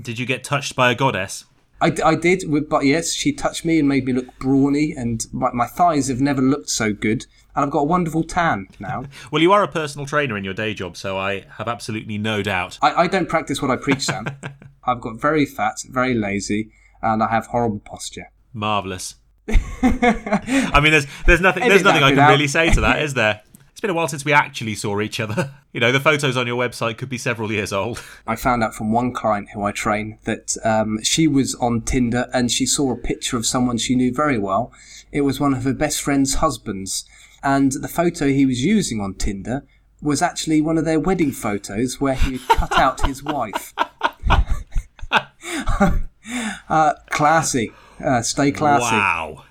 Did you get touched by a goddess? I, I did, but yes, she touched me and made me look brawny, and my, my thighs have never looked so good. And I've got a wonderful tan now. Well, you are a personal trainer in your day job, so I have absolutely no doubt. I, I don't practice what I preach, Sam. I've got very fat, very lazy, and I have horrible posture. Marvelous. I mean, there's there's nothing there's Edit nothing I can out. really say to that, is there? It's been a while since we actually saw each other. You know, the photos on your website could be several years old. I found out from one client who I train that um, she was on Tinder and she saw a picture of someone she knew very well. It was one of her best friend's husbands. And the photo he was using on Tinder was actually one of their wedding photos where he had cut out his wife. uh, classy. Uh, stay classy. Wow.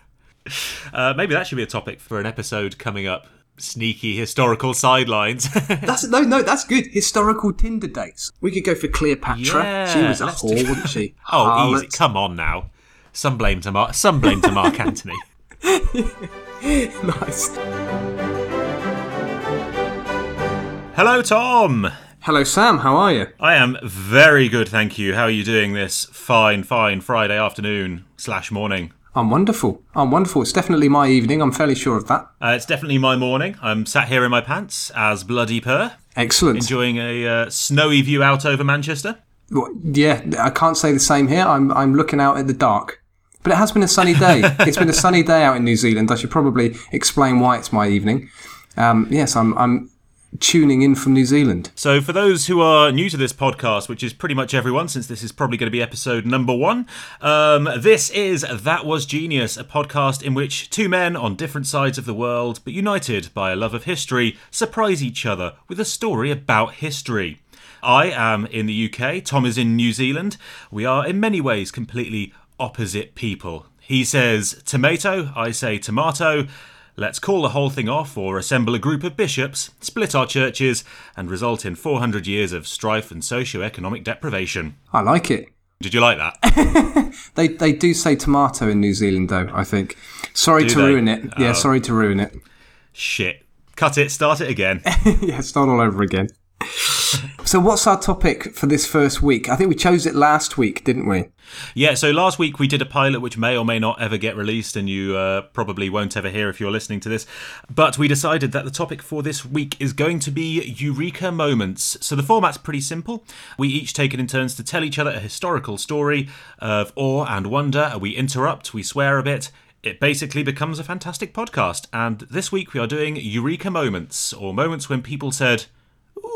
Uh, maybe that should be a topic for an episode coming up. Sneaky historical sidelines. That's no, no, that's good. Historical Tinder dates. We could go for Cleopatra. she was a whore, do- wasn't she? oh, easy. Come on now. Some blame to Mark. Some blame to Mark Antony. nice. Hello, Tom. Hello, Sam. How are you? I am very good, thank you. How are you doing this fine, fine Friday afternoon slash morning? I'm wonderful. I'm wonderful. It's definitely my evening. I'm fairly sure of that. Uh, it's definitely my morning. I'm sat here in my pants as bloody per, Excellent. enjoying a uh, snowy view out over Manchester. Well, Yeah, I can't say the same here. I'm I'm looking out at the dark. But it has been a sunny day. it's been a sunny day out in New Zealand. I should probably explain why it's my evening. Um, yes, I'm I'm tuning in from New Zealand. So, for those who are new to this podcast, which is pretty much everyone, since this is probably going to be episode number one, um, this is That Was Genius, a podcast in which two men on different sides of the world, but united by a love of history, surprise each other with a story about history. I am in the UK, Tom is in New Zealand. We are in many ways completely opposite people. He says tomato, I say tomato. Let's call the whole thing off or assemble a group of bishops, split our churches, and result in 400 years of strife and socio-economic deprivation. I like it. Did you like that? They they do say tomato in New Zealand though. I think. Sorry Do to they? ruin it. Yeah, Oh. sorry to ruin it. Shit. Cut it, start it again. yeah, start all over again. So, what's our topic for this first week? I think we chose it last week, didn't we? Yeah, so last week we did a pilot which may or may not ever get released, and you uh, probably won't ever hear if you're listening to this. But we decided that the topic for this week is going to be Eureka moments. So the format's pretty simple. We each take it in turns to tell each other a historical story of awe and wonder. We interrupt, we swear a bit. It basically becomes a fantastic podcast. And this week we are doing Eureka moments, or moments when people said,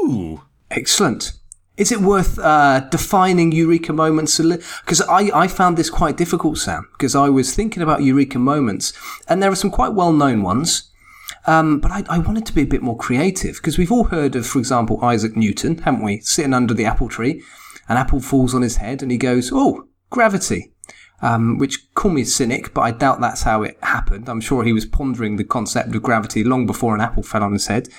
Ooh. Excellent. Is it worth uh, defining eureka moments? Because I, I found this quite difficult, Sam, because I was thinking about eureka moments, and there are some quite well known ones. Um, but I, I wanted to be a bit more creative because we've all heard of, for example, Isaac Newton, haven't we? Sitting under the apple tree, an apple falls on his head, and he goes, "Oh, gravity." Um, which call me a cynic, but I doubt that's how it happened. I'm sure he was pondering the concept of gravity long before an apple fell on his head.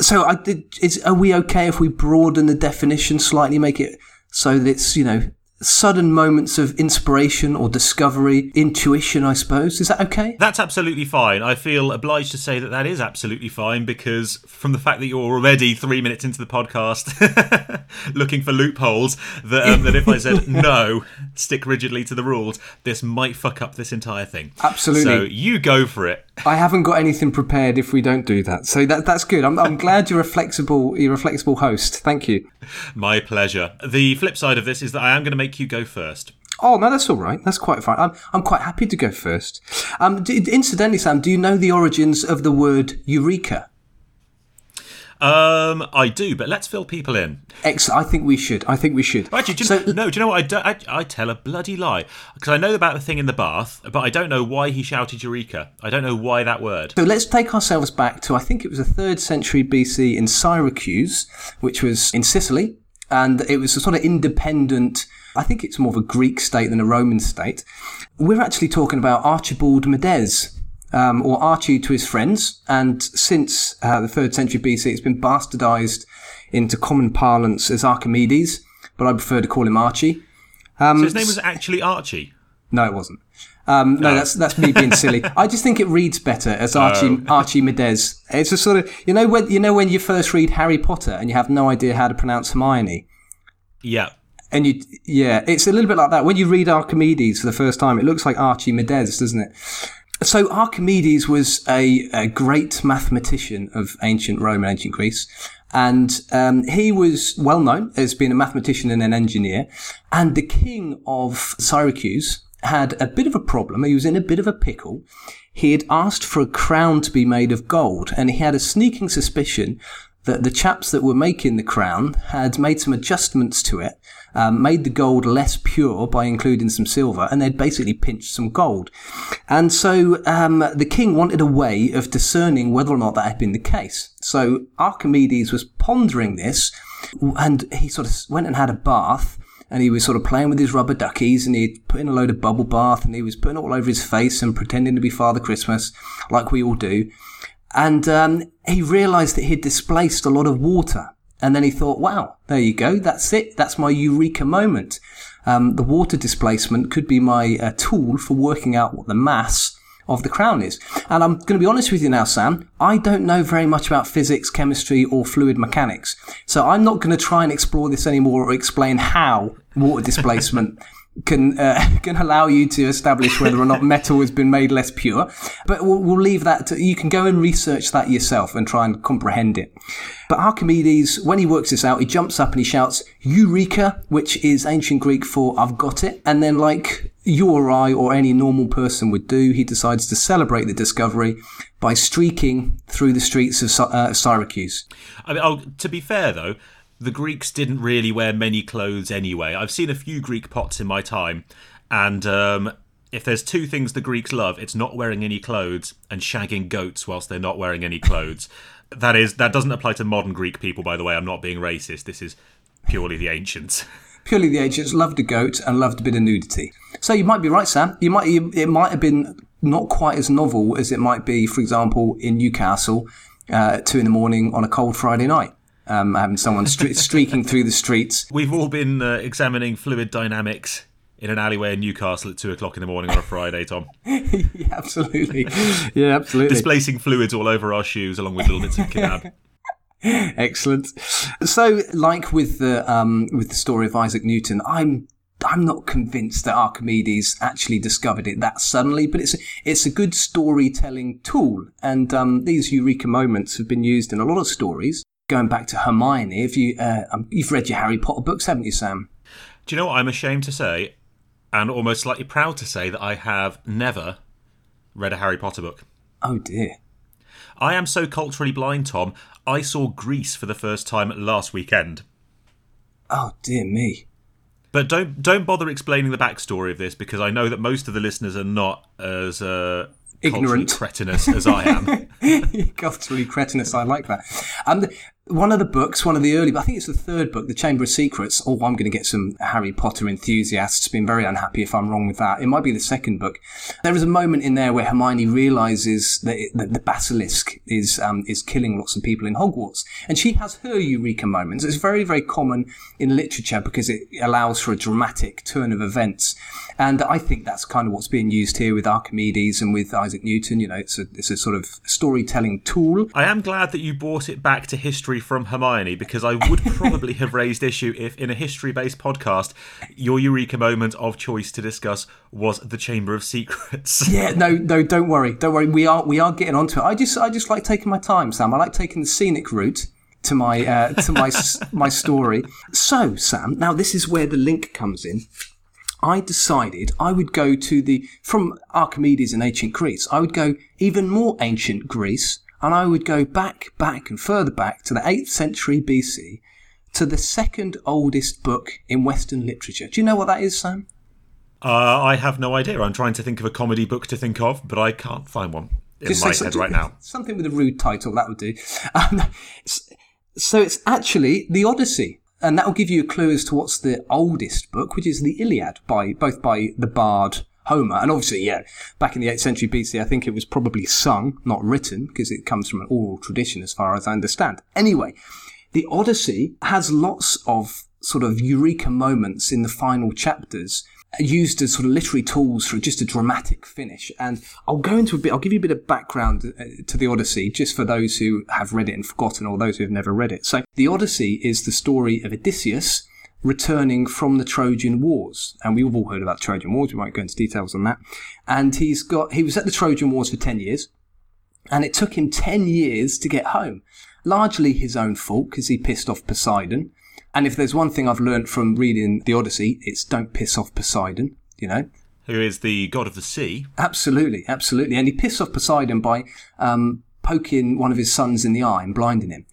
So, I did. Is are we okay if we broaden the definition slightly, make it so that it's you know sudden moments of inspiration or discovery, intuition? I suppose is that okay? That's absolutely fine. I feel obliged to say that that is absolutely fine because from the fact that you're already three minutes into the podcast looking for loopholes, that, um, that if I said no, stick rigidly to the rules, this might fuck up this entire thing. Absolutely. So you go for it. I haven't got anything prepared if we don't do that. So that that's good. I'm, I'm glad you're a flexible you're a flexible host. Thank you. My pleasure. The flip side of this is that I am going to make you go first. Oh no, that's all right. That's quite fine. I'm I'm quite happy to go first. Um, d- incidentally, Sam, do you know the origins of the word eureka? Um, I do, but let's fill people in. Ex- I think we should. I think we should. Actually, do so, know, no, do you know what? I, do, I, I tell a bloody lie. Because I know about the thing in the bath, but I don't know why he shouted Eureka. I don't know why that word. So let's take ourselves back to I think it was the third century BC in Syracuse, which was in Sicily, and it was a sort of independent. I think it's more of a Greek state than a Roman state. We're actually talking about Archibald Medes. Um, or Archie to his friends, and since uh, the third century BC, it's been bastardized into common parlance as Archimedes, but I prefer to call him Archie. Um, So his name was actually Archie. No, it wasn't. Um, no, that's that's me being silly. I just think it reads better as Archie Archie Medes. It's a sort of you know when you know when you first read Harry Potter and you have no idea how to pronounce Hermione. Yeah. And you, yeah, it's a little bit like that. When you read Archimedes for the first time, it looks like Archie Archimedes, doesn't it? So Archimedes was a, a great mathematician of ancient Rome and ancient Greece. And um, he was well known as being a mathematician and an engineer. And the king of Syracuse had a bit of a problem. He was in a bit of a pickle. He had asked for a crown to be made of gold, and he had a sneaking suspicion that the chaps that were making the crown had made some adjustments to it, um, made the gold less pure by including some silver, and they'd basically pinched some gold. And so um, the king wanted a way of discerning whether or not that had been the case. So Archimedes was pondering this, and he sort of went and had a bath and he was sort of playing with his rubber duckies and he'd put in a load of bubble bath and he was putting it all over his face and pretending to be Father Christmas, like we all do. And um, he realized that he'd displaced a lot of water. And then he thought, wow, there you go. That's it. That's my eureka moment. Um, the water displacement could be my uh, tool for working out what the mass of the crown is. And I'm going to be honest with you now, Sam. I don't know very much about physics, chemistry, or fluid mechanics. So I'm not going to try and explore this anymore or explain how water displacement can uh, can allow you to establish whether or not metal has been made less pure. But we'll, we'll leave that. To, you can go and research that yourself and try and comprehend it. But Archimedes, when he works this out, he jumps up and he shouts "Eureka," which is ancient Greek for "I've got it." And then, like you or I or any normal person would do, he decides to celebrate the discovery by streaking through the streets of uh, Syracuse. I mean, oh, to be fair though the Greeks didn't really wear many clothes anyway. I've seen a few Greek pots in my time, and um, if there's two things the Greeks love, it's not wearing any clothes and shagging goats whilst they're not wearing any clothes. that is that doesn't apply to modern Greek people, by the way. I'm not being racist. This is purely the ancients. Purely the ancients loved a goat and loved a bit of nudity. So you might be right, Sam. You might it might have been not quite as novel as it might be, for example, in Newcastle, uh, two in the morning on a cold Friday night um, having someone stre- streaking through the streets. We've all been uh, examining fluid dynamics in an alleyway in Newcastle at two o'clock in the morning on a Friday, Tom. yeah, absolutely. Yeah, absolutely. Displacing fluids all over our shoes along with little bits of kebab. Excellent. So, like with the um, with the story of Isaac Newton, I'm I'm not convinced that Archimedes actually discovered it that suddenly, but it's a, it's a good storytelling tool, and um, these eureka moments have been used in a lot of stories going back to Hermione, if you uh, um, you've read your Harry Potter books, haven't you, Sam? Do you know what I'm ashamed to say, and almost slightly proud to say that I have never read a Harry Potter book. Oh dear. I am so culturally blind, Tom. I saw Greece for the first time last weekend. Oh dear me. But don't don't bother explaining the backstory of this because I know that most of the listeners are not as uh, ignorant cretinous as I am. culturally cretinous, I like that. And um, one of the books, one of the early, I think it's the third book, The Chamber of Secrets. Oh, I'm going to get some Harry Potter enthusiasts being very unhappy if I'm wrong with that. It might be the second book. There is a moment in there where Hermione realizes that, it, that the basilisk is um, is killing lots of people in Hogwarts, and she has her eureka moments. It's very very common in literature because it allows for a dramatic turn of events. And I think that's kind of what's being used here with Archimedes and with Isaac Newton. You know, it's a, it's a sort of storytelling tool. I am glad that you brought it back to history from Hermione because I would probably have raised issue if, in a history based podcast, your eureka moment of choice to discuss was the Chamber of Secrets. yeah, no, no, don't worry, don't worry. We are we are getting onto it. I just I just like taking my time, Sam. I like taking the scenic route to my uh, to my my story. So, Sam, now this is where the link comes in. I decided I would go to the, from Archimedes in ancient Greece, I would go even more ancient Greece, and I would go back, back, and further back to the 8th century BC to the second oldest book in Western literature. Do you know what that is, Sam? Uh, I have no idea. I'm trying to think of a comedy book to think of, but I can't find one in Just my head right now. Something with a rude title, that would do. Um, so it's actually the Odyssey and that will give you a clue as to what's the oldest book, which is the Iliad, by both by the bard Homer, and obviously, yeah, back in the 8th century BC, I think it was probably sung, not written, because it comes from an oral tradition, as far as I understand. Anyway, the Odyssey has lots of sort of eureka moments in the final chapters used as sort of literary tools for just a dramatic finish. And I'll go into a bit, I'll give you a bit of background uh, to the Odyssey, just for those who have read it and forgotten, or those who have never read it. So, the Odyssey is the story of Odysseus returning from the Trojan Wars, and we've all heard about Trojan Wars. We won't go into details on that. And he's got he was at the Trojan Wars for ten years, and it took him ten years to get home. Largely his own fault because he pissed off Poseidon. And if there's one thing I've learned from reading the Odyssey, it's don't piss off Poseidon. You know, Who is the god of the sea? Absolutely, absolutely. And he pissed off Poseidon by um, poking one of his sons in the eye and blinding him.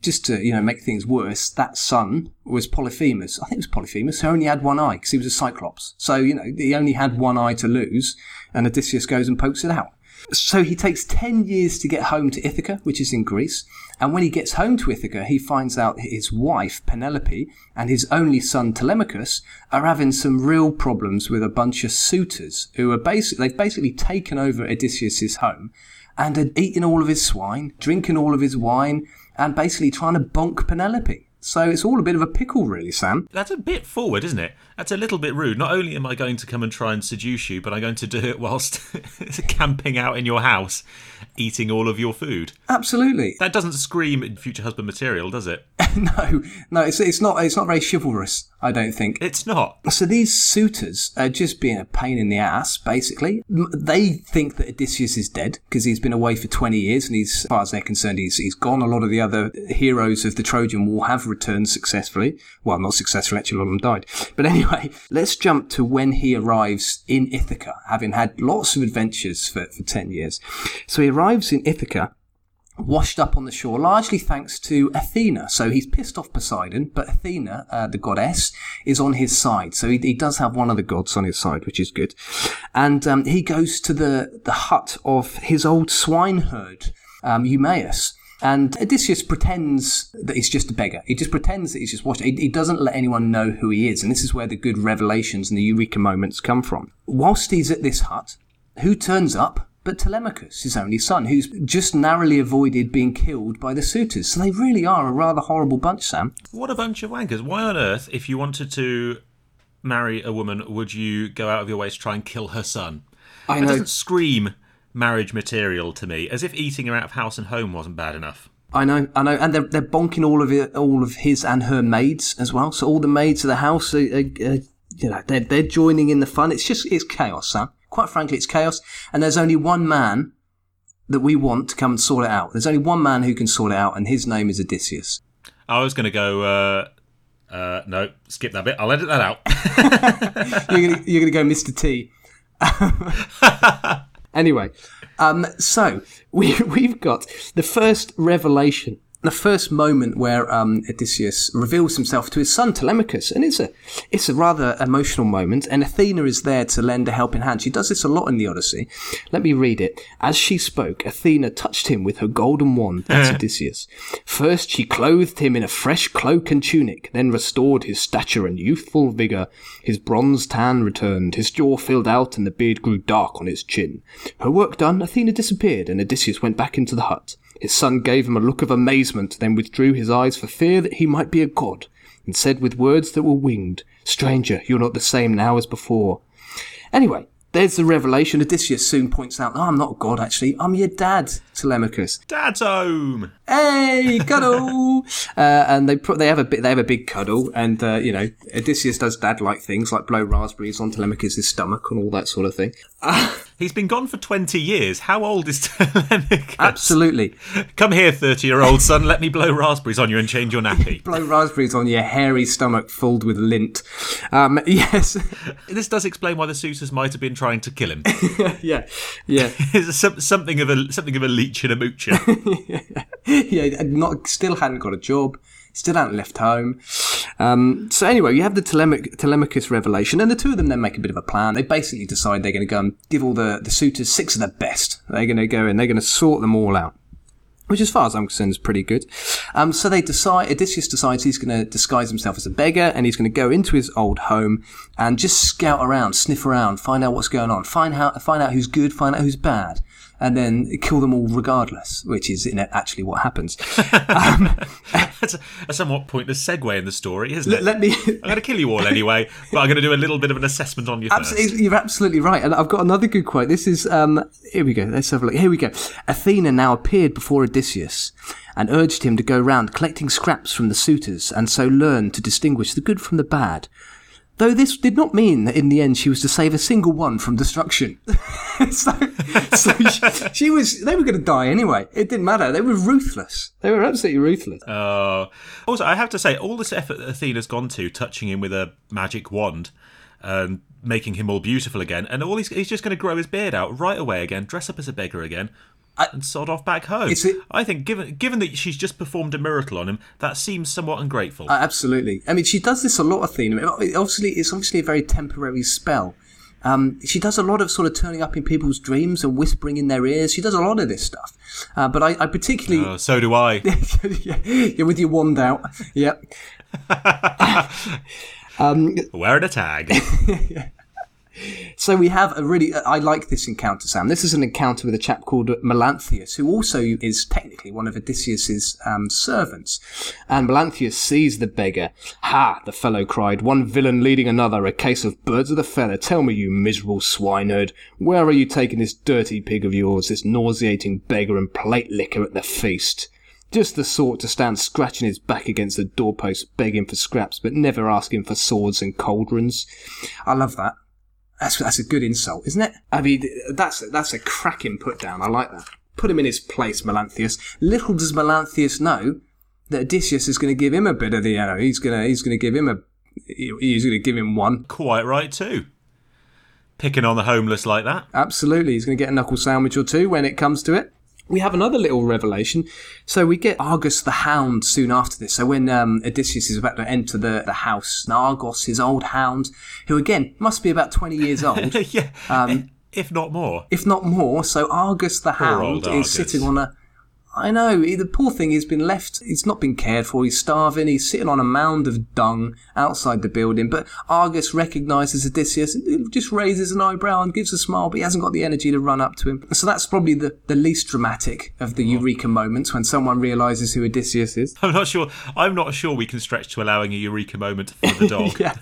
Just to, you know, make things worse, that son was Polyphemus. I think it was Polyphemus who only had one eye because he was a cyclops. So, you know, he only had one eye to lose and Odysseus goes and pokes it out. So he takes 10 years to get home to Ithaca, which is in Greece. And when he gets home to Ithaca, he finds out his wife, Penelope, and his only son, Telemachus, are having some real problems with a bunch of suitors who are basically, they've basically taken over Odysseus's home and are eating all of his swine, drinking all of his wine, and basically trying to bonk Penelope. So it's all a bit of a pickle, really, Sam. That's a bit forward, isn't it? That's a little bit rude. Not only am I going to come and try and seduce you, but I'm going to do it whilst camping out in your house, eating all of your food. Absolutely. That doesn't scream future husband material, does it? no, no, it's, it's not. It's not very chivalrous. I don't think. It's not. So these suitors are just being a pain in the ass, basically. They think that Odysseus is dead because he's been away for 20 years and he's, as far as they're concerned, he's, he's gone. A lot of the other heroes of the Trojan War have returned successfully. Well, not successfully, actually, a lot of them died. But anyway, let's jump to when he arrives in Ithaca, having had lots of adventures for, for 10 years. So he arrives in Ithaca washed up on the shore, largely thanks to Athena. So he's pissed off Poseidon, but Athena, uh, the goddess, is on his side. So he, he does have one of the gods on his side, which is good. And um, he goes to the, the hut of his old swineherd, um, Eumaeus. And Odysseus pretends that he's just a beggar. He just pretends that he's just watching. He, he doesn't let anyone know who he is. And this is where the good revelations and the eureka moments come from. Whilst he's at this hut, who turns up? but Telemachus, his only son, who's just narrowly avoided being killed by the suitors. So they really are a rather horrible bunch, Sam. What a bunch of wankers. Why on earth, if you wanted to marry a woman, would you go out of your way to try and kill her son? I That know, doesn't scream marriage material to me, as if eating her out of house and home wasn't bad enough. I know, I know, and they're they're bonking all of it, all of his and her maids as well. So all the maids of the house, are, are, are, you know, they're they're joining in the fun. It's just it's chaos, Sam. Quite frankly, it's chaos, and there's only one man that we want to come and sort it out. There's only one man who can sort it out, and his name is Odysseus. I was going to go, uh, uh, no, skip that bit. I'll edit that out. you're you're gonna go Mr. T. anyway, um, so we we've got the first revelation, the first moment where um, Odysseus reveals himself to his son Telemachus, and it's a it's a rather emotional moment. And Athena is there to lend a helping hand. She does this a lot in the Odyssey. Let me read it. As she spoke, Athena touched him with her golden wand. That's Odysseus. First, she clothed him in a fresh cloak and tunic, then restored his stature and youthful vigor. His bronze tan returned, his jaw filled out, and the beard grew dark on his chin. Her work done, Athena disappeared, and Odysseus went back into the hut. His son gave him a look of amazement, then withdrew his eyes for fear that he might be a god, and said with words that were winged, Stranger, you're not the same now as before. Anyway, there's the revelation. Odysseus soon points out, oh, I'm not a god, actually. I'm your dad, Telemachus. Dad's home. Hey, cuddle! uh, and they put, they have a bit, they have a big cuddle, and uh, you know, Odysseus does dad-like things like blow raspberries on Telemachus' stomach and all that sort of thing. He's been gone for 20 years. How old is Telemachus? Absolutely, Come here, 30 year old son. Let me blow raspberries on you and change your nappy. blow raspberries on your hairy stomach filled with lint. Um, yes, this does explain why the suitors might have been trying to kill him. yeah, yeah, something of a something of a leech and a moocher. yeah. Not still hadn't got a job. Still hadn't left home. Um, so anyway, you have the Telemach- Telemachus revelation, and the two of them then make a bit of a plan. They basically decide they're going to go and give all the, the suitors six of the best. They're going to go and they're going to sort them all out. Which, as far as I'm concerned, is pretty good. Um, so they decide, Odysseus decides he's going to disguise himself as a beggar and he's going to go into his old home and just scout around, sniff around, find out what's going on, find out, find out who's good, find out who's bad. And then kill them all regardless, which is in actually what happens. That's a, a somewhat pointless segue in the story, isn't it? Let me. I'm going to kill you all anyway, but I'm going to do a little bit of an assessment on you first. Absolutely, you're absolutely right. And I've got another good quote. This is, um, here we go. Let's have a look. Here we go. Athena now appeared before Odysseus and urged him to go round collecting scraps from the suitors and so learn to distinguish the good from the bad. Though this did not mean that in the end she was to save a single one from destruction. so, so she, she was, they were going to die anyway. It didn't matter. They were ruthless. They were absolutely ruthless. Uh, also, I have to say, all this effort that Athena's gone to, touching him with a magic wand and making him all beautiful again, and all he's, he's just going to grow his beard out right away again, dress up as a beggar again, and sod off back home. It's a- I think, given given that she's just performed a miracle on him, that seems somewhat ungrateful. Uh, absolutely. I mean, she does this a lot, Athena. It- Obviously, it's obviously a very temporary spell. Um, she does a lot of sort of turning up in people's dreams and whispering in their ears. She does a lot of this stuff. Uh, but I, I particularly, Oh, so do I. yeah, yeah, with your wand out, yeah. Wearing a tag. So we have a really, I like this encounter, Sam. This is an encounter with a chap called Melanthius, who also is technically one of Odysseus's um, servants. And Melanthius sees the beggar. Ha! The fellow cried, one villain leading another, a case of birds of the feather. Tell me, you miserable swineherd, where are you taking this dirty pig of yours, this nauseating beggar and plate licker at the feast? Just the sort to stand scratching his back against the doorpost, begging for scraps, but never asking for swords and cauldrons. I love that. That's that's a good insult, isn't it? I mean, that's that's a cracking put down. I like that. Put him in his place, Melanthius. Little does Melanthius know that Odysseus is going to give him a bit of the, you know, he's going to he's going to give him a, he's going to give him one. Quite right, too. Picking on the homeless like that. Absolutely, he's going to get a knuckle sandwich or two when it comes to it. We have another little revelation. So we get Argus the Hound soon after this. So when um, Odysseus is about to enter the, the house, and Argos, his old hound, who again must be about 20 years old, yeah. Um, if not more. if not more. So Argus the Hound is Argus. sitting on a. I know he- the poor thing he's been left. He's not been cared for. He's starving. He's sitting on a mound of dung outside the building. But Argus recognises Odysseus, just raises an eyebrow and gives a smile. But he hasn't got the energy to run up to him. So that's probably the, the least dramatic of the oh. eureka moments when someone realises who Odysseus is. I'm not sure. I'm not sure we can stretch to allowing a eureka moment for the dog. Yeah.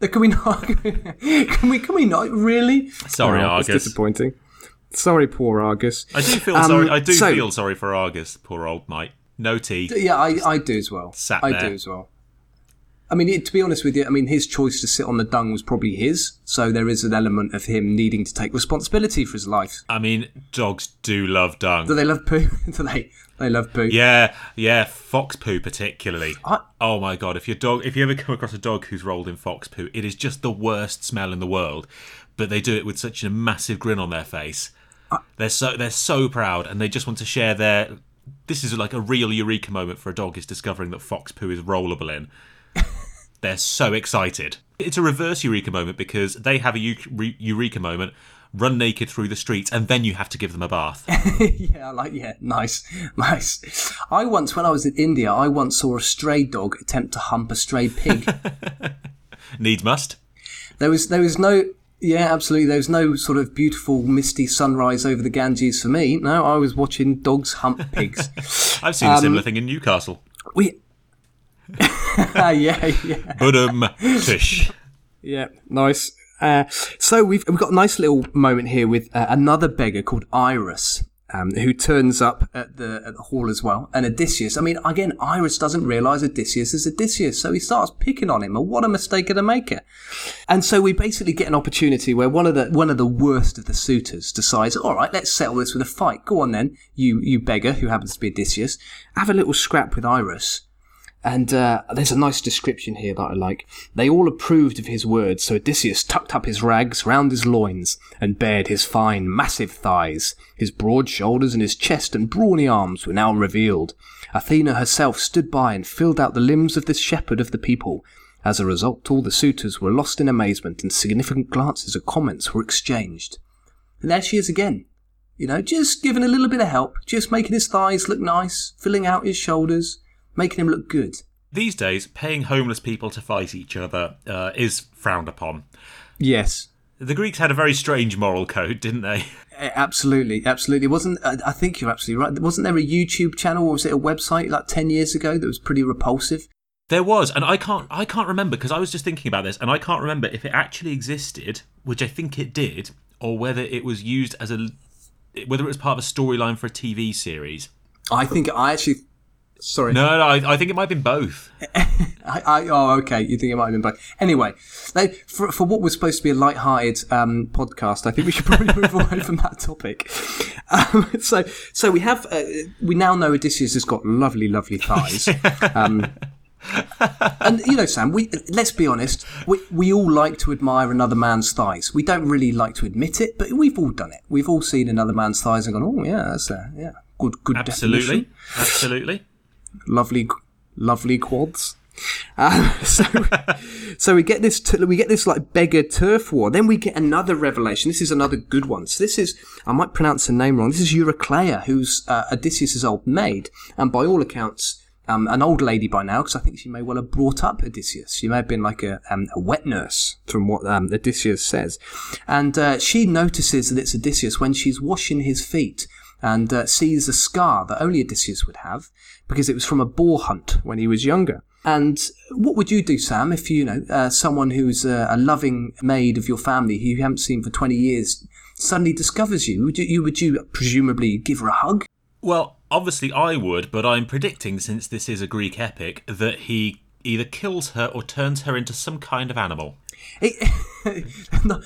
Can we not? Can we? Can we not? Really? Sorry, Oh, Argus. That's disappointing. Sorry, poor Argus. I do feel Um, sorry. I do so- feel sorry for Argus, poor old mate. No teeth. Yeah, I, I do as well. Sat there. I do as well. I mean, it, to be honest with you, I mean, his choice to sit on the dung was probably his, so there is an element of him needing to take responsibility for his life. I mean, dogs do love dung. Do they love poo? do they? They love poo. Yeah, yeah, fox poo particularly. I- oh my god, if your dog if you ever come across a dog who's rolled in fox poo, it is just the worst smell in the world. But they do it with such a massive grin on their face. They're so they're so proud and they just want to share their this is like a real eureka moment for a dog is discovering that fox poo is rollable in. They're so excited. It's a reverse eureka moment because they have a eureka moment, run naked through the streets, and then you have to give them a bath. yeah, I like yeah, nice, nice. I once, when I was in India, I once saw a stray dog attempt to hump a stray pig. Needs must. there was, there was no. Yeah, absolutely. There was no sort of beautiful misty sunrise over the Ganges for me. No, I was watching dogs hump pigs. I've seen a similar thing in Newcastle. we, yeah, yeah. But um, tish. Yeah, nice. Uh, so we've we've got a nice little moment here with uh, another beggar called Irus, um, who turns up at the at the hall as well. And Odysseus. I mean, again, Irus doesn't realise Odysseus is Odysseus, so he starts picking on him. And what a mistake of a maker! And so we basically get an opportunity where one of the one of the worst of the suitors decides, all right, let's settle this with a fight. Go on then, you you beggar who happens to be Odysseus, have a little scrap with Irus. And uh, there's a nice description here that I like. They all approved of his words, so Odysseus tucked up his rags round his loins and bared his fine, massive thighs. His broad shoulders and his chest and brawny arms were now revealed. Athena herself stood by and filled out the limbs of this shepherd of the people. As a result, all the suitors were lost in amazement, and significant glances or comments were exchanged. And there she is again. You know, just giving a little bit of help, just making his thighs look nice, filling out his shoulders, making him look good. These days, paying homeless people to fight each other uh, is frowned upon. Yes. The Greeks had a very strange moral code, didn't they? Absolutely, absolutely. Wasn't uh, I think you're absolutely right. Wasn't there a YouTube channel or was it a website like ten years ago that was pretty repulsive? There was, and I can't I can't remember because I was just thinking about this, and I can't remember if it actually existed, which I think it did, or whether it was used as a whether it was part of a storyline for a TV series. I think I actually. Sorry. No, no, I, I think it might have been both. I, I, oh, okay. You think it might have been both. Anyway, like, for, for what was supposed to be a light-hearted um, podcast, I think we should probably move away from that topic. Um, so, so we have, uh, we now know Odysseus has got lovely, lovely thighs. Um, and you know, Sam, we let's be honest, we we all like to admire another man's thighs. We don't really like to admit it, but we've all done it. We've all seen another man's thighs and gone, "Oh yeah, that's a yeah, good, good, Absolutely, definition. absolutely. Lovely, lovely quads." Um, so, so we get this, t- we get this like beggar turf war. Then we get another revelation. This is another good one. So this is, I might pronounce the name wrong. This is Eurycleia, who's uh, Odysseus' old maid, and by all accounts, um, an old lady by now, because I think she may well have brought up Odysseus. She may have been like a, um, a wet nurse, from what um, Odysseus says. And uh, she notices that it's Odysseus when she's washing his feet and uh, sees a scar that only Odysseus would have because it was from a boar hunt when he was younger. And what would you do, Sam, if you know uh, someone who's uh, a loving maid of your family who you haven't seen for twenty years suddenly discovers you? Would you would you presumably give her a hug? Well, obviously I would, but I'm predicting since this is a Greek epic that he either kills her or turns her into some kind of animal. It, not,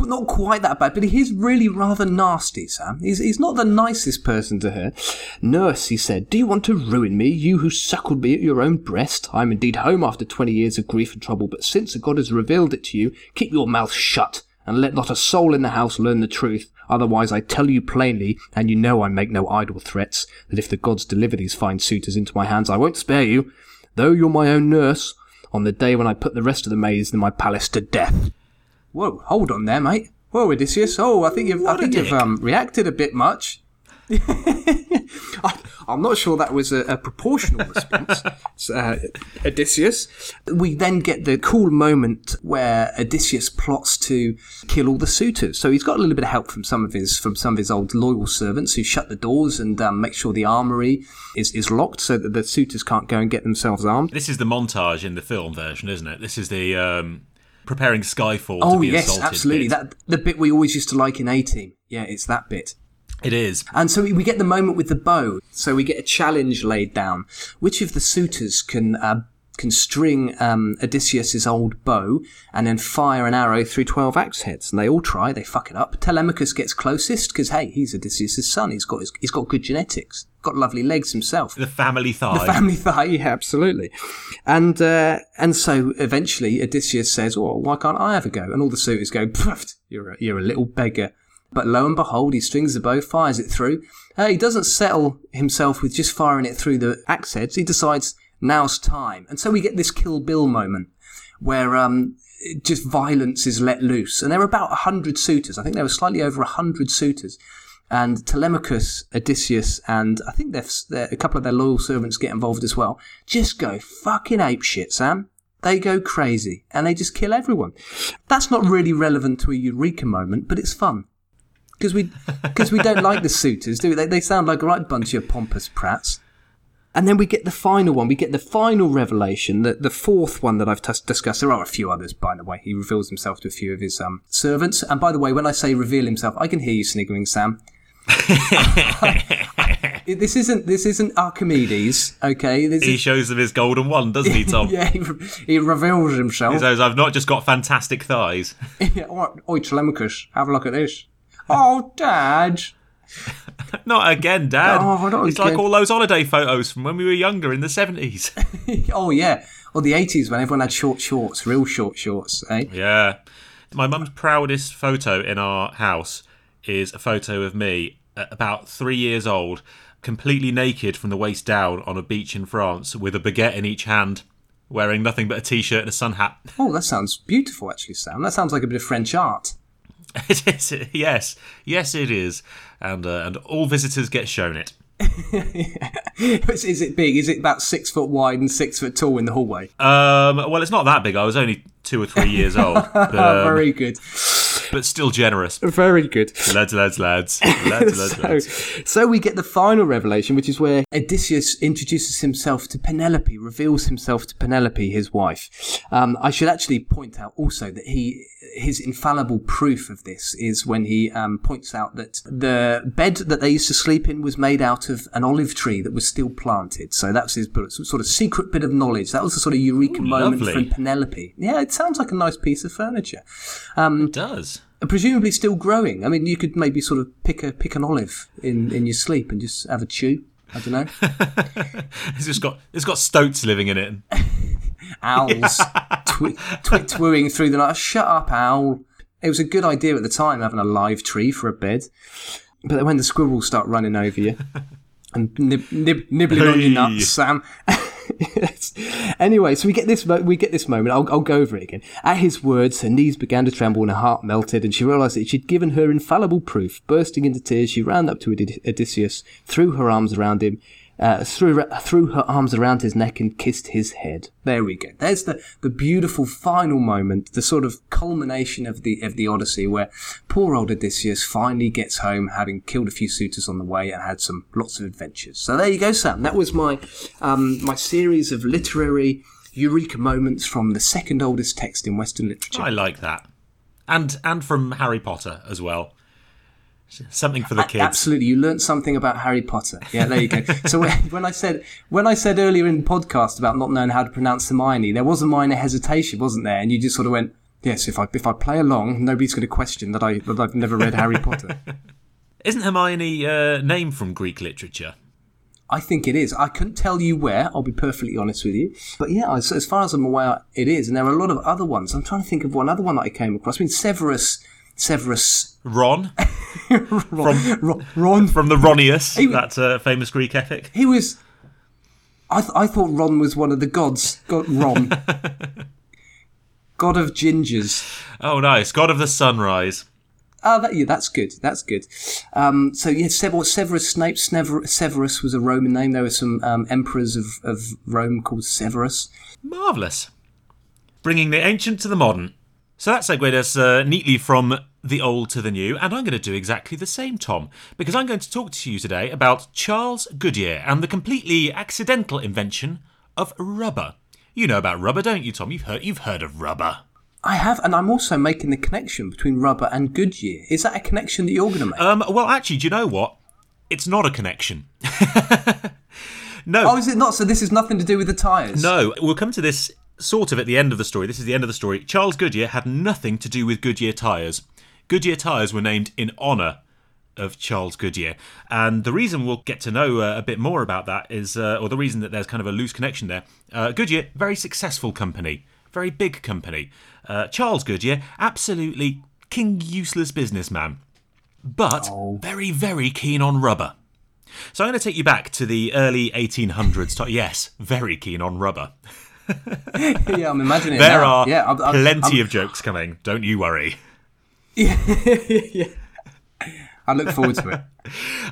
not quite that bad, but he is really rather nasty, Sam. He's, he's not the nicest person to her. Nurse, he said, do you want to ruin me, you who suckled me at your own breast? I am indeed home after twenty years of grief and trouble, but since God has revealed it to you, keep your mouth shut, and let not a soul in the house learn the truth. Otherwise, I tell you plainly, and you know I make no idle threats, that if the gods deliver these fine suitors into my hands, I won't spare you, though you're my own nurse, on the day when I put the rest of the maids in my palace to death. Whoa, hold on there, mate. Whoa, Odysseus. Oh, I think you've, I What think you've um, reacted a bit much. I'm not sure that was a, a proportional response, uh, Odysseus. We then get the cool moment where Odysseus plots to kill all the suitors. So he's got a little bit of help from some of his from some of his old loyal servants who shut the doors and um, make sure the armory is, is locked so that the suitors can't go and get themselves armed. This is the montage in the film version, isn't it? This is the um, preparing Skyfall to Oh be yes, assaulted. absolutely. bit. That the bit we always used to like in A Team. Yeah, it's that bit. It is. And so we, get the moment with the bow. So we get a challenge laid down. Which of the suitors can uh, can string um, Odysseus's old bow and then fire an arrow through twelve axe heads? And they all try. They fuck it up. Telemachus gets closest because hey, he's Odysseus's son. He's got his, he's got good genetics. Got lovely legs himself. The family thigh. The family thigh, yeah, absolutely. And uh, and so eventually Odysseus says, "Well, why can't I have a go?" And all the suitors go, "Pfft, "You're a, you're a little beggar." But lo and behold, he strings the bow, fires it through. Uh, he doesn't settle himself with just firing it through the axe heads. He decides now's time, and so we get this Kill Bill moment where um, just violence is let loose. And there are about a hundred suitors. I think there were slightly over a hundred suitors. And Telemachus, Odysseus, and I think they've, they're, a couple of their loyal servants get involved as well. Just go fucking apeshit, Sam. They go crazy and they just kill everyone. That's not really relevant to a Eureka moment, but it's fun because we because we don't like the suitors, do we? They, they sound like a right bunch of pompous prats. And then we get the final one. We get the final revelation, the, the fourth one that I've tus discussed. There are a few others, by the way. He reveals himself to a few of his um, servants. And by the way, when I say reveal himself, I can hear you sniggering, Sam. this isn't this isn't Archimedes, okay? This he is, shows them his golden one, doesn't he, Tom? yeah, he, he reveals himself. He says, I've not just got fantastic thighs. yeah, all right, Oi, Telemachus, have a look at this. Oh, Dad. not again, Dad. Oh, not it's again. like all those holiday photos from when we were younger in the 70s. oh yeah, or the eighties when everyone had short shorts, real short shorts, eh? yeah. My mum's proudest photo in our house is a photo of me about three years old, completely naked from the waist down on a beach in France with a baguette in each hand, wearing nothing but a t shirt and a sun hat. Oh, that sounds beautiful, actually, Sam. That sounds like a bit of French art. It is, yes, yes, it is, and uh, and all visitors get shown it. is, is it big? Is it about six foot wide and six foot tall in the hallway? Um, well, it's not that big. I was only two or three years old. But, um, Very good. But still generous. Very good. Lads, lads, lads. Lads, lads, so, lads. so we get the final revelation, which is where Odysseus introduces himself to Penelope, reveals himself to Penelope, his wife. Um, I should actually point out also that he his infallible proof of this is when he um, points out that the bed that they used to sleep in was made out of an olive tree that was still planted. So that's his sort of secret bit of knowledge. That was a sort of eureka Ooh, moment lovely. from Penelope. Yeah, it sounds like a nice piece of furniture. It does. Presumably still growing. I mean, you could maybe sort of pick a pick an olive in, in your sleep and just have a chew. I don't know. It's just got it's got stoats living in it. Owls twi- twit twooing through the night. Shut up, owl. It was a good idea at the time having a live tree for a bed, but then when the squirrels start running over you and nib- nib- nibbling on your nuts, Sam. Anyway, so we get this we get this moment. I'll, I'll go over it again. At his words, her knees began to tremble and her heart melted, and she realised that she'd given her infallible proof. Bursting into tears, she ran up to Odysseus, threw her arms around him, uh, threw threw her arms around his neck, and kissed his head. There we go. There's the, the beautiful final moment, the sort of culmination of the of the Odyssey, where poor old Odysseus finally gets home, having killed a few suitors on the way and had some lots of adventures. So there you go, Sam. That was my um, my series of literary eureka moments from the second oldest text in Western literature. I like that. And and from Harry Potter as well. Something for the kids. Absolutely, you learnt something about Harry Potter. Yeah, there you go. so when, when I said when I said earlier in the podcast about not knowing how to pronounce Hermione, there was a minor hesitation, wasn't there? And you just sort of went, "Yes, if I if I play along, nobody's going to question that I that I've never read Harry Potter." Isn't Hermione uh, named from Greek literature? I think it is. I couldn't tell you where. I'll be perfectly honest with you, but yeah, as, as far as I'm aware, it is. And there are a lot of other ones. I'm trying to think of one other one that I came across. I mean, Severus. Severus. Ron Ron. Ron, Ron from the Ronius, He- that uh, famous Greek epic. He was. I, th- I thought Ron was one of the gods. God, Ron. God of gingers. Oh, nice. God of the sunrise. Ah, that, yeah, that's good. That's good. Um, so, yeah, Sever- Severus Snape. Severus was a Roman name. There were some um, emperors of, of Rome called Severus. Marvellous. Bringing the ancient to the modern. So that segued us uh, neatly from the old to the new, and I'm going to do exactly the same, Tom, because I'm going to talk to you today about Charles Goodyear and the completely accidental invention of rubber. You know about rubber, don't you, Tom? You've heard you've heard of rubber. I have, and I'm also making the connection between rubber and Goodyear. Is that a connection that you're going to make? Um, well, actually, do you know what? It's not a connection. no, oh, is it not? So this has nothing to do with the tyres? No, we'll come to this sort of at the end of the story. This is the end of the story. Charles Goodyear had nothing to do with Goodyear tyres. Goodyear tyres were named in honour of Charles Goodyear. And the reason we'll get to know uh, a bit more about that is, uh, or the reason that there's kind of a loose connection there, uh, Goodyear, very successful company, very big company. Uh, Charles Goodyear, absolutely king useless businessman, but very, very keen on rubber. So I'm going to take you back to the early 1800s. To- yes, very keen on rubber. yeah, I'm imagining There now. are yeah, I'm, I'm, plenty I'm- of jokes coming. Don't you worry. Yeah, I look forward to it.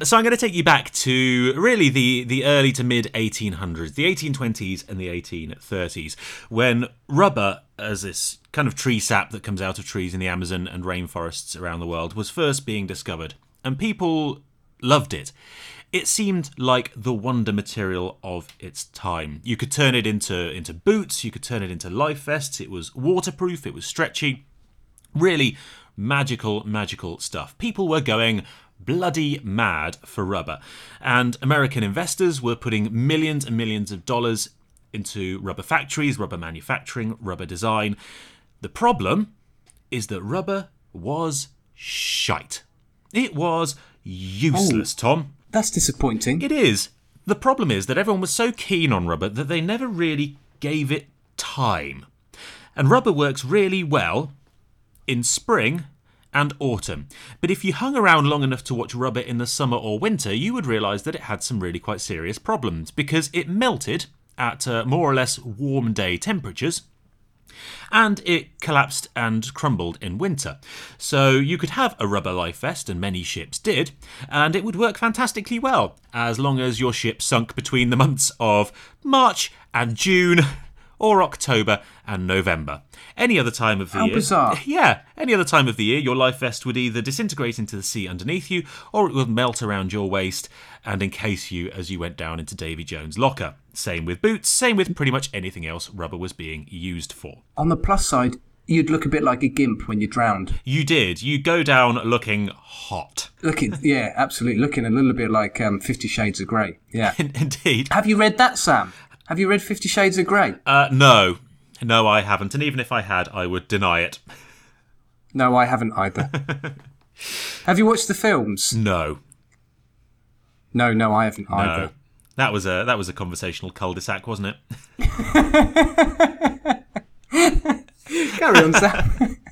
So I'm going to take you back to really the, the early to mid 1800s, the 1820s and the 1830s, when rubber, as this kind of tree sap that comes out of trees in the Amazon and rainforests around the world, was first being discovered. And people loved it. It seemed like the wonder material of its time. You could turn it into, into boots, you could turn it into life vests, it was waterproof, it was stretchy. Really magical, magical stuff. People were going bloody mad for rubber, and American investors were putting millions and millions of dollars into rubber factories, rubber manufacturing, rubber design. The problem is that rubber was shite. It was useless, oh. Tom. That's disappointing. It is. The problem is that everyone was so keen on rubber that they never really gave it time. And rubber works really well in spring and autumn. But if you hung around long enough to watch rubber in the summer or winter, you would realise that it had some really quite serious problems because it melted at uh, more or less warm day temperatures and it collapsed and crumbled in winter. So you could have a rubber life vest, and many ships did, and it would work fantastically well as long as your ship sunk between the months of March and June, or October and November. Any other time of the How year. bizarre. Yeah, any other time of the year, your life vest would either disintegrate into the sea underneath you or it would melt around your waist and encase you as you went down into Davy Jones' locker. Same with boots, same with pretty much anything else rubber was being used for. On the plus side, you'd look a bit like a gimp when you drowned. You did. You go down looking hot. Looking, yeah, absolutely, looking a little bit like um, Fifty Shades of Grey. Yeah. Indeed. Have you read that, Sam? Have you read Fifty Shades of Grey? Uh, no. No, I haven't. And even if I had, I would deny it. No, I haven't either. Have you watched the films? No. No, no, I haven't No. either. That was a that was a conversational cul-de-sac, wasn't it? Carry on, Sam.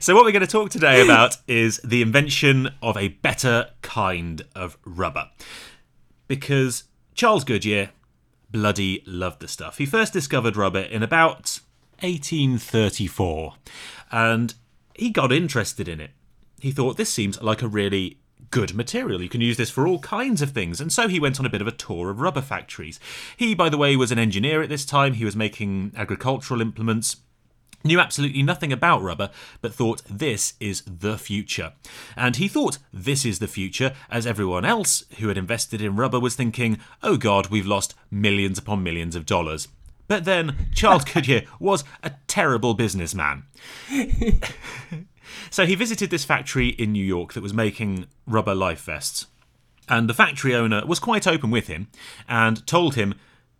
So what we're going to talk today about is the invention of a better kind of rubber. Because Charles Goodyear bloody loved the stuff. He first discovered rubber in about 1834 and he got interested in it. He thought this seems like a really good material. You can use this for all kinds of things. And so he went on a bit of a tour of rubber factories. He, by the way, was an engineer at this time. He was making agricultural implements knew absolutely nothing about rubber, but thought this is the future. And he thought this is the future, as everyone else who had invested in rubber was thinking, oh god, we've lost millions upon millions of dollars. But then Charles Goodyear was a terrible businessman. so he visited this factory in New York that was making rubber life vests. And the factory owner was quite open with him and told him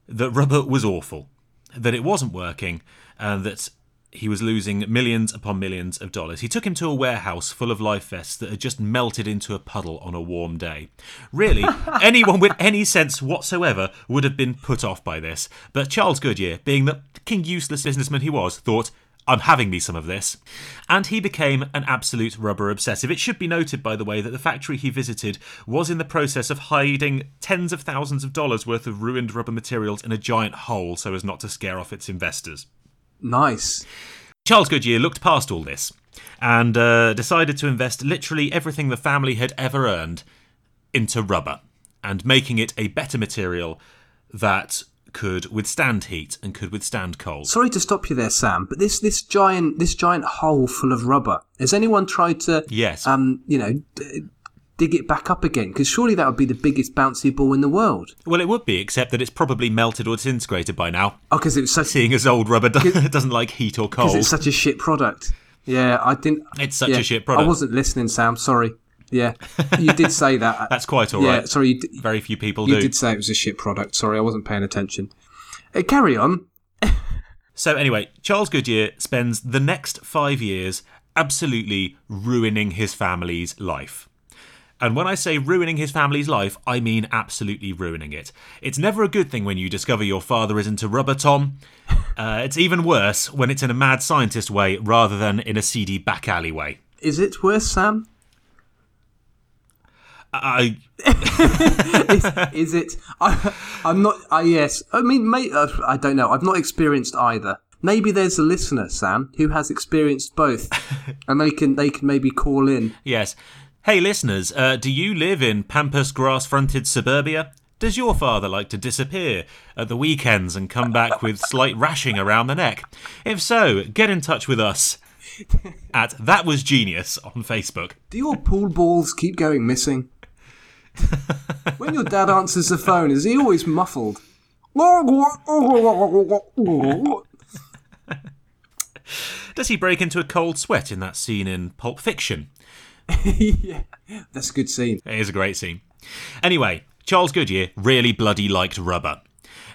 that rubber was awful, that it wasn't working, and that he was losing millions upon millions of dollars. He took him to a warehouse full of life vests that had just melted into a puddle on a warm day. Really, anyone with any sense whatsoever would have been put off by this. But Charles Goodyear, being the king useless businessman he was, thought, I'm having me some of this. And he became an absolute rubber obsessive. It should be noted, by the way, that the factory he visited was in the process of hiding tens of thousands of dollars worth of ruined rubber materials in a giant hole so as not to scare off its investors. Nice. Charles Goodyear looked past all this and uh, decided to invest literally everything the family had ever earned into rubber and making it a better material that could withstand heat and could withstand cold. Sorry to stop you there, Sam, but this this giant this giant hole full of rubber. Has anyone tried to Yes. um you know d- dig it back up again? Because surely that would be the biggest bouncy ball in the world. well, it would be, except that it's probably melted or disintegrated by now, Oh, because it's such seeing as old rubber do- doesn't like heat or cold. because it's such a shit product. Yeah, I didn't. It's such yeah, a shit product. I wasn't listening, Sam. Sorry. Yeah, you did say that. That's quite all yeah, right. sorry. You, d- Very few people you do. did say it was a shit product. Sorry, I wasn't paying attention. Uh, carry on. So anyway, Charles Goodyear spends the next five years absolutely ruining his family's life. And when I say ruining his family's life, I mean absolutely ruining it. It's never a good thing when you discover your father is into rubber, Tom. Uh, it's even worse when it's in a mad scientist way rather than in a seedy back alley way. Is it worse, Sam? I Is it? I, I'm not. Uh, yes. I mean, may, uh, I don't know. I've not experienced either. Maybe there's a listener, Sam, who has experienced both, and they can they can maybe call in. Yes. Hey, listeners, uh, do you live in pampas grass fronted suburbia? Does your father like to disappear at the weekends and come back with slight rashing around the neck? If so, get in touch with us at That Was Genius on Facebook. Do your pool balls keep going missing? when your dad answers the phone, is he always muffled? Does he break into a cold sweat in that scene in Pulp Fiction? yeah, that's a good scene. It is a great scene. Anyway, Charles Goodyear really bloody liked rubber.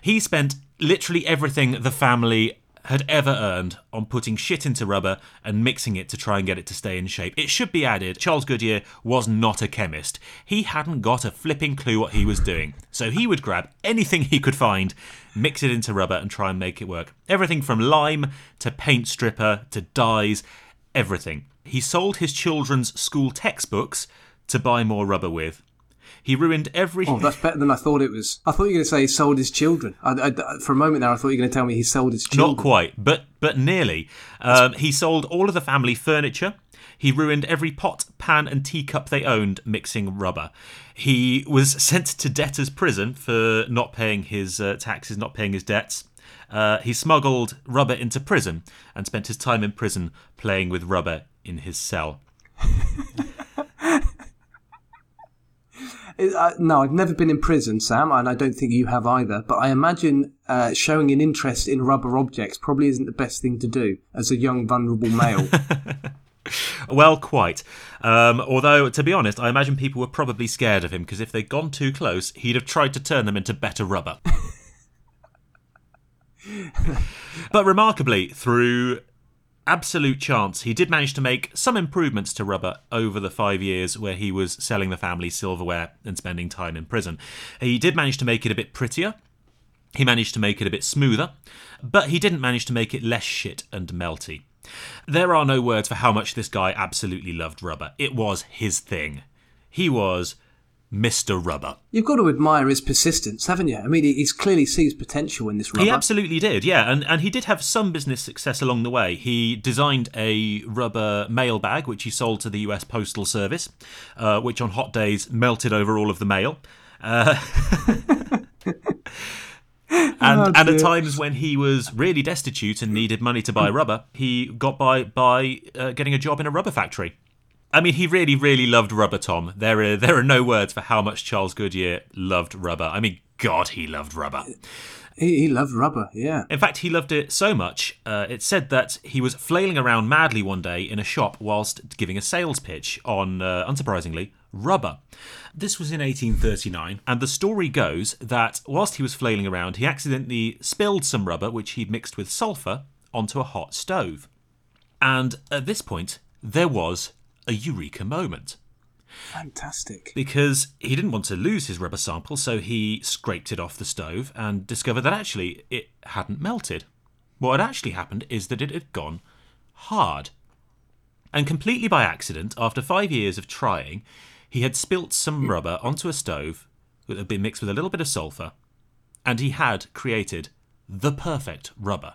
He spent literally everything the family had ever earned on putting shit into rubber and mixing it to try and get it to stay in shape. It should be added, Charles Goodyear was not a chemist. He hadn't got a flipping clue what he was doing. So he would grab anything he could find, mix it into rubber, and try and make it work. Everything from lime to paint stripper to dyes, everything. He sold his children's school textbooks to buy more rubber with. He ruined every. Oh, that's better than I thought it was. I thought you were going to say he sold his children. I, I- for a moment there, I thought you were going to tell me he sold his children. Not quite, but but nearly. Um, he sold all of the family furniture. He ruined every pot, pan, and teacup they owned, mixing rubber. He was sent to debtor's prison for not paying his uh, taxes, not paying his debts. Uh, he smuggled rubber into prison and spent his time in prison playing with rubber in his cell. Uh, no, I've never been in prison, Sam, and I don't think you have either. But I imagine uh, showing an interest in rubber objects probably isn't the best thing to do as a young, vulnerable male. well, quite. Um, although, to be honest, I imagine people were probably scared of him because if they'd gone too close, he'd have tried to turn them into better rubber. but remarkably, through absolute chance, he did manage to make some improvements to rubber over the five years where he was selling the family silverware and spending time in prison. He did manage to make it a bit prettier. He managed to make it a bit smoother, but he didn't manage to make it less shit and melty. There are no words for how much this guy absolutely loved rubber. It was his thing. He was Mr. Rubber. You've got to admire his persistence, haven't you? I mean, he's clearly sees potential in this rubber. He absolutely did, yeah, and and he did have some business success along the way. He designed a rubber mail bag which he sold to the U.S. Postal Service, uh, which on hot days melted over all of the mail. Uh, and Oh, and at times when he was really destitute and needed money to buy rubber, he got by by uh, getting a job in a rubber factory. I mean, he really, really loved rubber, Tom. There are there are no words for how much Charles Goodyear loved rubber. I mean, God, he loved rubber. He, he loved rubber, yeah. In fact, he loved it so much, uh, it's said that he was flailing around madly one day in a shop whilst giving a sales pitch on, uh, unsurprisingly, rubber. This was in 1839, and the story goes that whilst he was flailing around, he accidentally spilled some rubber, which he'd mixed with sulphur, onto a hot stove. And at this point, there was a eureka moment Fantastic. because he didn't want to lose his rubber sample, so he scraped it off the stove and discovered that actually it hadn't melted. What had actually happened is that it had gone hard. And completely by accident, after five years of trying, he had spilt some rubber onto a stove that had been mixed with a little bit of sulphur, and he had created the perfect rubber.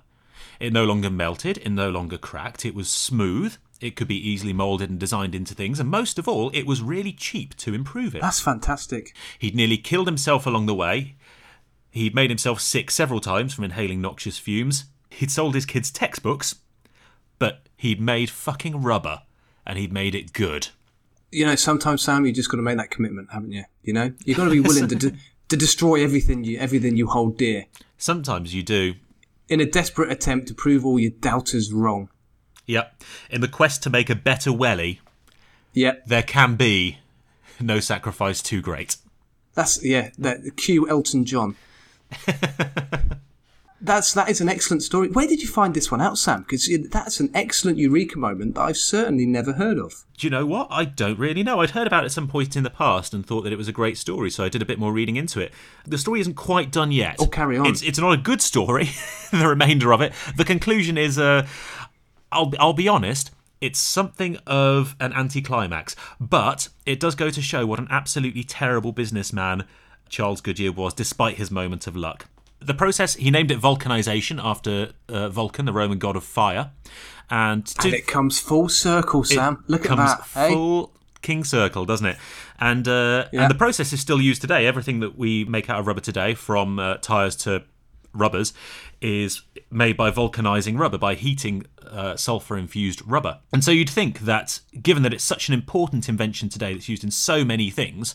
It no longer melted, it no longer cracked, it was smooth, it could be easily moulded and designed into things, and most of all, it was really cheap to improve it. That's fantastic. He'd nearly killed himself along the way. He'd made himself sick several times from inhaling noxious fumes. He'd sold his kids textbooks, but he'd made fucking rubber, and he'd made it good. You know, sometimes Sam, you just got to make that commitment, haven't you? You know, you've got to be willing to de- to destroy everything you everything you hold dear Sometimes you do. in a desperate attempt to prove all your doubters wrong. Yep. In the quest to make a better welly, Yeah, there can be no sacrifice too great. that's yeah. That cue Elton John. That's that is an excellent story. Where did you find this one out, Sam? Because that's an excellent eureka moment that I've certainly never heard of. Do you know what? I don't really know. I'd heard about it at some point in the past and thought that it was a great story, so I did a bit more reading into it. The story isn't quite done yet. Oh, carry on. It's it's not a good story. the remainder of it. The conclusion is, uh, I'll I'll be honest. It's something of an anticlimax, but it does go to show what an absolutely terrible businessman Charles Goodyear was, despite his moment of luck. The process, he named it vulcanization after uh, Vulcan, the Roman god of fire. And, to, And it comes full circle, Sam. Look at that. Hey, full king circle, doesn't it? And uh, Yeah. and the process is still used today. Everything that we make out of rubber today, from uh, tires to rubbers, is made by vulcanizing rubber by heating uh, sulfur-infused rubber. And so you'd think that, given that it's such an important invention today that's used in so many things,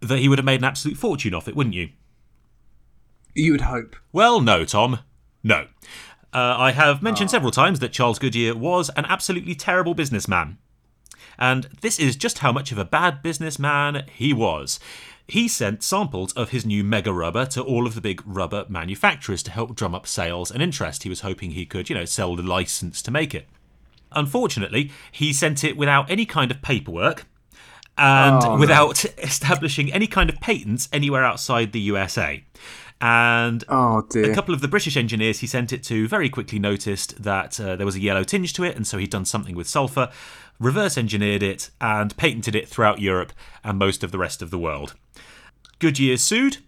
that he would have made an absolute fortune off it, wouldn't you? you would hope. Well, no, Tom. No. Uh, I have mentioned several times that Charles Goodyear was an absolutely terrible businessman. And this is just how much of a bad businessman he was. He sent samples of his new mega rubber to all of the big rubber manufacturers to help drum up sales and interest. He was hoping he could, you know, sell the license to make it. Unfortunately, he sent it without any kind of paperwork and Oh, no. without establishing any kind of patents anywhere outside the USA. And Oh a couple of the British engineers he sent it to very quickly noticed that uh, there was a yellow tinge to it, and so he'd done something with sulfur, reverse engineered it, and patented it throughout Europe and most of the rest of the world. Goodyear sued.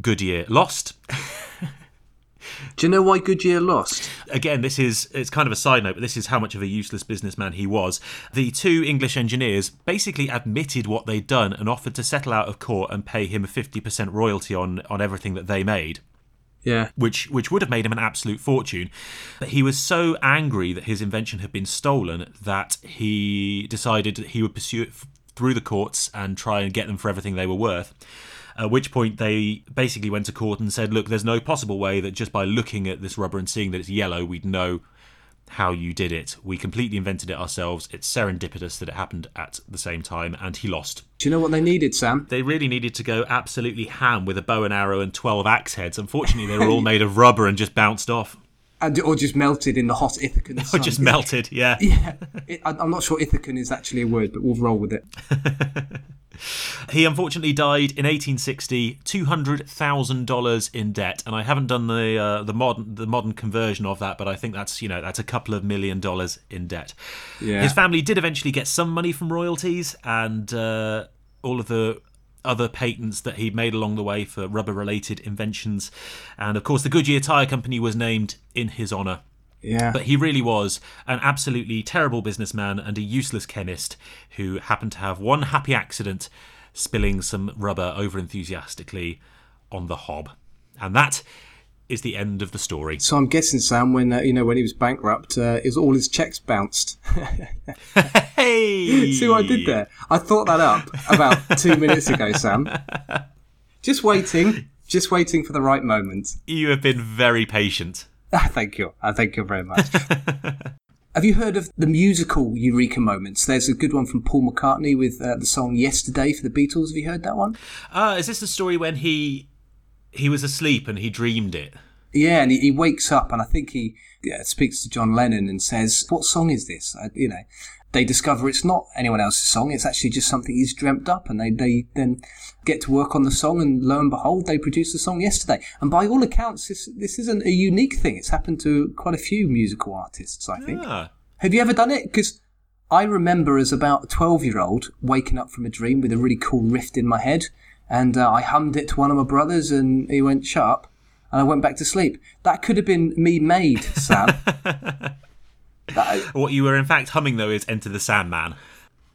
Goodyear lost. Do you know why Goodyear lost? Again, this is it's kind of a side note, but this is how much of a useless businessman he was. The two English engineers basically admitted what they'd done and offered to settle out of court and pay him a 50% royalty on, on everything that they made. Yeah. which which would have made him an absolute fortune. But he was so angry that his invention had been stolen that he decided that he would pursue it through the courts and try and get them for everything they were worth. At which point they basically went to court and said, "Look, there's no possible way that just by looking at this rubber and seeing that it's yellow, we'd know." How you did it. We completely invented it ourselves. It's serendipitous that it happened at the same time, and he lost. Do you know what they needed, Sam? They really needed to go absolutely ham with a bow and arrow and 12 axe heads. Unfortunately, they were all made of rubber and just bounced off. And, or just melted in the hot Ithacan Or sun. just melted, yeah. Yeah. It, I- I'm not sure Ithacan is actually a word, but we'll roll with it. He unfortunately died in 1860, $200,000 in debt. And I haven't done the uh, the modern the modern conversion of that, but I think that's, you know, that's a couple of million dollars in debt. Yeah. His family did eventually get some money from royalties and uh, all of the other patents that he'd made along the way for rubber related inventions. And of course, the Goodyear Tire Company was named in his honour. Yeah. But he really was an absolutely terrible businessman and a useless chemist who happened to have one happy accident spilling some rubber over enthusiastically on the hob. And that is the end of the story. so I'm guessing, Sam, when uh, you know when he was bankrupt, uh, is all his checks bounced. Hey! See what I did there? I thought that up about two minutes ago, Sam. Just waiting, just waiting for the right moment. You have been very patient. Ah, thank you. I thank you very much. Have you heard of the musical Eureka moments? There's a good one from Paul McCartney with uh, the song "Yesterday" for the Beatles. Have you heard that one? Uh, is this the story when he he was asleep and he dreamed it? Yeah, and he, he wakes up, and I think he yeah, speaks to John Lennon and says, "What song is this?" I, you know, they discover it's not anyone else's song; it's actually just something he's dreamt up, and they they then get to work on the song, and lo and behold, they produce the song yesterday. And by all accounts, this this isn't a unique thing; it's happened to quite a few musical artists, I think. Ah. Have you ever done it? Because I remember as about a 12 year old waking up from a dream with a really cool riff in my head, and uh, I hummed it to one of my brothers, and he went, Shut up. And I went back to sleep. That could have been me made, Sam. What you were in fact humming though is Enter the Sandman.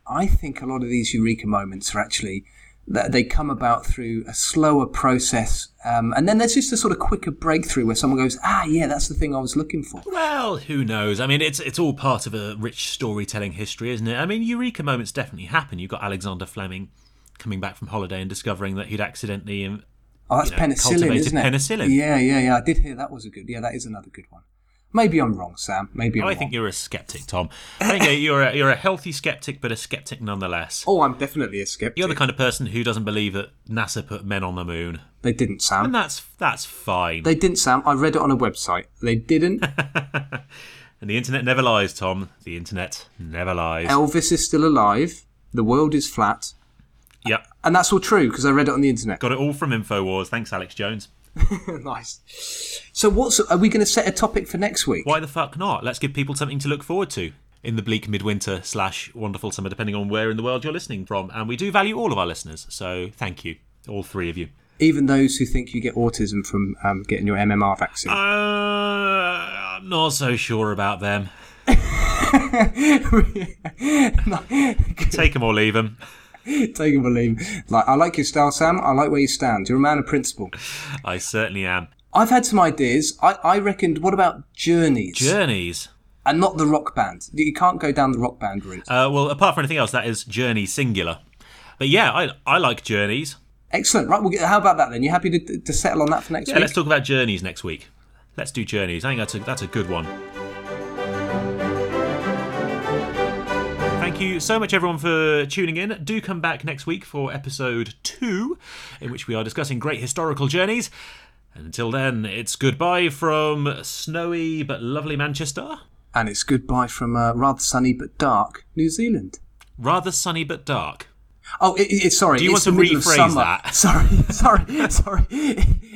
I think a lot of these eureka moments are actually that they come about through a slower process, um, and then there's just a sort of quicker breakthrough where someone goes, "Ah, yeah, that's the thing I was looking for." Well, who knows? I mean, it's it's all part of a rich storytelling history, isn't it? I mean, eureka moments definitely happen. You've got Alexander Fleming coming back from holiday and discovering that he'd accidentally Oh, that's you know, penicillin, cultivated isn't it? penicillin. Yeah, yeah, yeah. I did hear that was a good. Yeah, that is another good one. Maybe I'm wrong, Sam. Maybe oh, I'm I wrong. think you're a skeptic, Tom. I think you're a, you're a healthy skeptic, but a skeptic nonetheless. Oh, I'm definitely a skeptic. You're the kind of person who doesn't believe that NASA put men on the moon, They didn't, Sam. and that's that's fine. They didn't, Sam. I read it on a website. They didn't. and the internet never lies, Tom. The internet never lies. Elvis is still alive. The world is flat. Yep, And that's all true because I read it on the internet. got it all from Infowars. Thanks, Alex Jones. nice. So, what's are we going to set a topic for next week? Why the fuck not? Let's give people something to look forward to in the bleak midwinter slash wonderful summer, depending on where in the world you're listening from. And we do value all of our listeners, so thank you, all three of you. Even those who think you get autism from um, getting your MMR vaccine. Uh, I'm not so sure about them. Take them or leave them. Take him or leave. Like, I like your style, Sam. I like where you stand. You're a man of principle. I certainly am. I've had some ideas. I, I reckoned, what about journeys? Journeys. and not the rock band. You can't go down the rock band route. Uh, well, apart from anything else, that is journey singular. But yeah, I I like journeys. Excellent. Right. Well, how about that then? You happy to, to settle on that for next Yeah, week? let's talk about journeys next week. Let's do journeys. I think that's a that's a good one. Thank you so much, everyone, for tuning in. Do come back next week for episode two, in which we are discussing great historical journeys. And until then, it's goodbye from snowy but lovely Manchester. And it's goodbye from uh, rather sunny but dark New Zealand. Rather sunny but dark. Oh, it, it, sorry. Do you it's want to rephrase that? Sorry, sorry, sorry.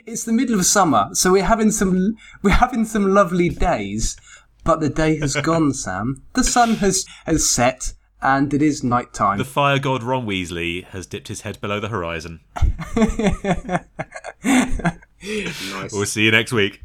It's the middle of summer, so we're having some we're having some lovely days, but the day has gone. Sam, the sun has has set, and it is night time. The fire god Ron Weasley has dipped his head below the horizon. nice. We'll see you next week.